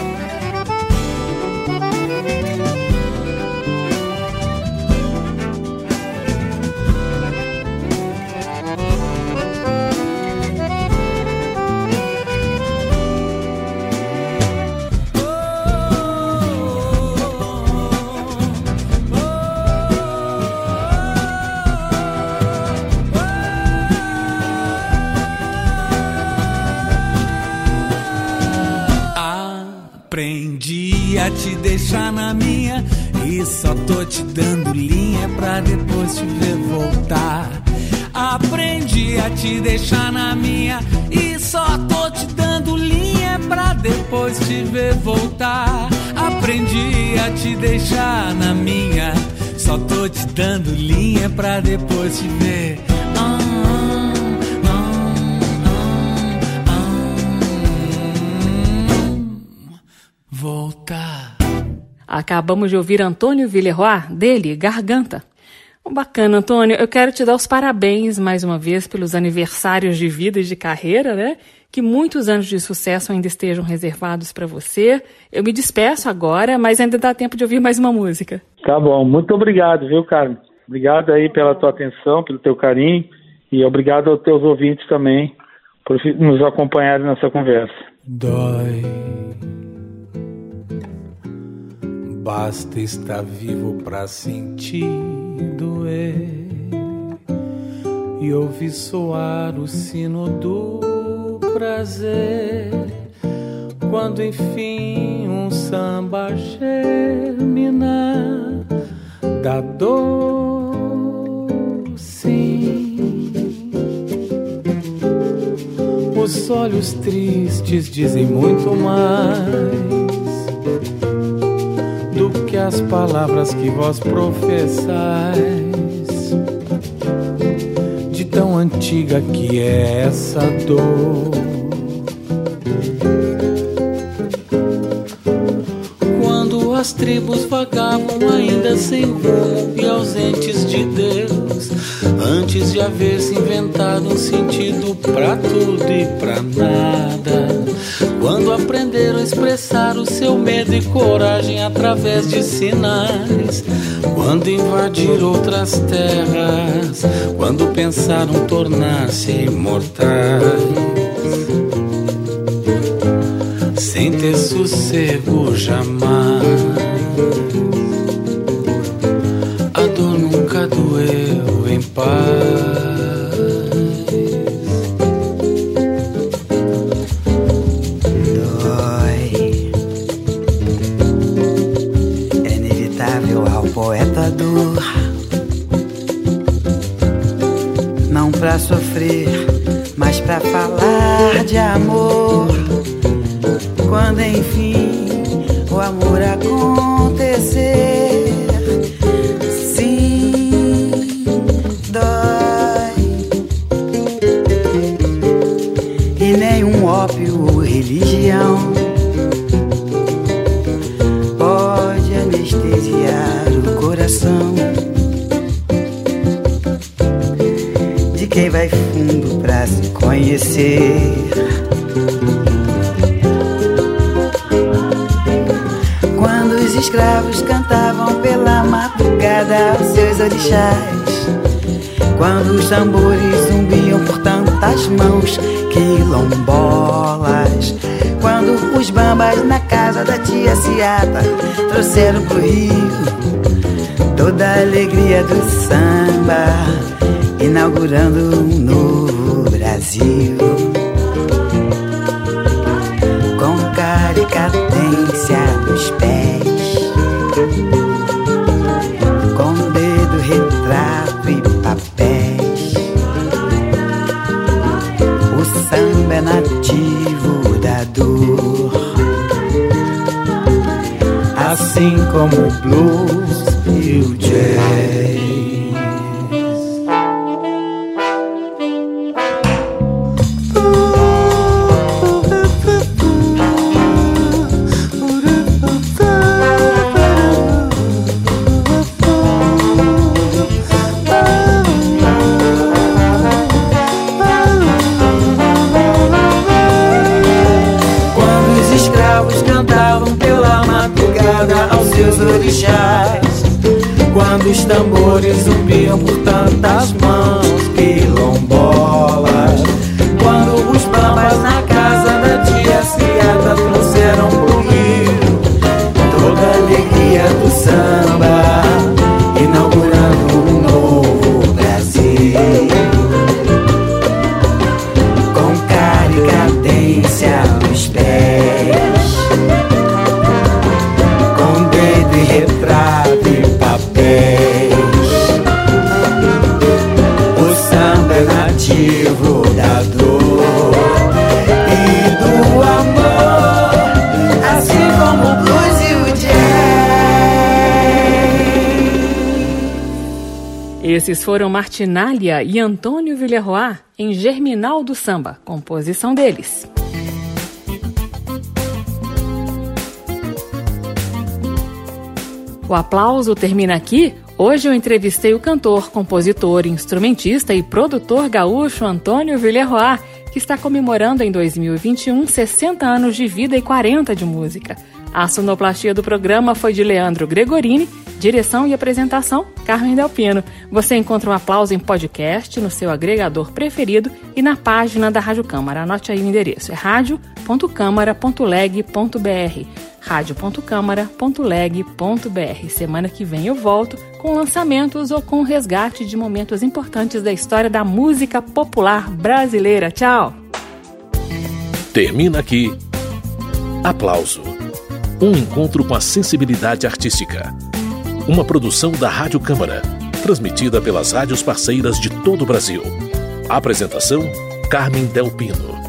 Speaker 2: Te deixar na minha. E só tô te dando linha pra depois te ver voltar. Aprendi a te deixar na minha. E só tô te dando linha pra depois te ver voltar. Aprendi a te deixar na minha. Só tô te dando linha pra depois te ver
Speaker 3: Acabamos de ouvir Antônio Villeroy, dele, Garganta. Bacana, Antônio. Eu quero te dar os parabéns mais uma vez pelos aniversários de vida e de carreira, né? Que muitos anos de sucesso ainda estejam reservados para você. Eu me despeço agora, mas ainda dá tempo de ouvir mais uma música.
Speaker 4: Tá bom. Muito obrigado, viu, Carmen? Obrigado aí pela tua atenção, pelo teu carinho e obrigado aos teus ouvintes também por nos acompanharem nessa conversa.
Speaker 2: Dói Basta estar vivo pra sentir doer e ouvir soar o sino do prazer. Quando enfim um samba germina da dor, sim. Os olhos tristes dizem muito mais as palavras que vós professais, de tão antiga que é essa dor. Quando as tribos vagavam ainda sem rumo e ausentes de Deus, antes de haver se inventado um sentido pra tudo e pra nada quando aprenderam a expressar o seu medo e coragem através de sinais. Quando invadir outras terras. Quando pensaram tornar-se imortais. Sem ter sossego jamais. A dor nunca doeu
Speaker 7: pra falar de amor. Quando enfim o amor acontecer, os tambores zumbiam por tantas mãos quilombolas, quando os bambas na casa da tia Ciata trouxeram pro rio toda a alegria do samba inaugurando um novo Brasil. Assim como o blues e o jazz.
Speaker 2: Os bambas na
Speaker 3: Esses foram Martinália e Antônio Villeroy em Germinal do Samba, composição deles. O aplauso termina aqui. Hoje eu entrevistei o cantor, compositor, instrumentista e produtor gaúcho Antônio Villeroy, que está comemorando em 2021 60 anos de vida e 40 de música. A sonoplastia do programa foi de Leandro Gregorini, direção e apresentação Carmen Delpino. Você encontra um aplauso em podcast, no seu agregador preferido e na página da Rádio Câmara. Anote aí o endereço, é radio.câmara.leg.br radio.câmara.leg.br. Semana que vem eu volto com lançamentos ou com resgate de momentos importantes da história da música popular brasileira. Tchau!
Speaker 1: Termina aqui. Aplauso um encontro com a sensibilidade artística. Uma produção da Rádio Câmara, transmitida pelas rádios parceiras de todo o Brasil. Apresentação: Carmen Del Pino.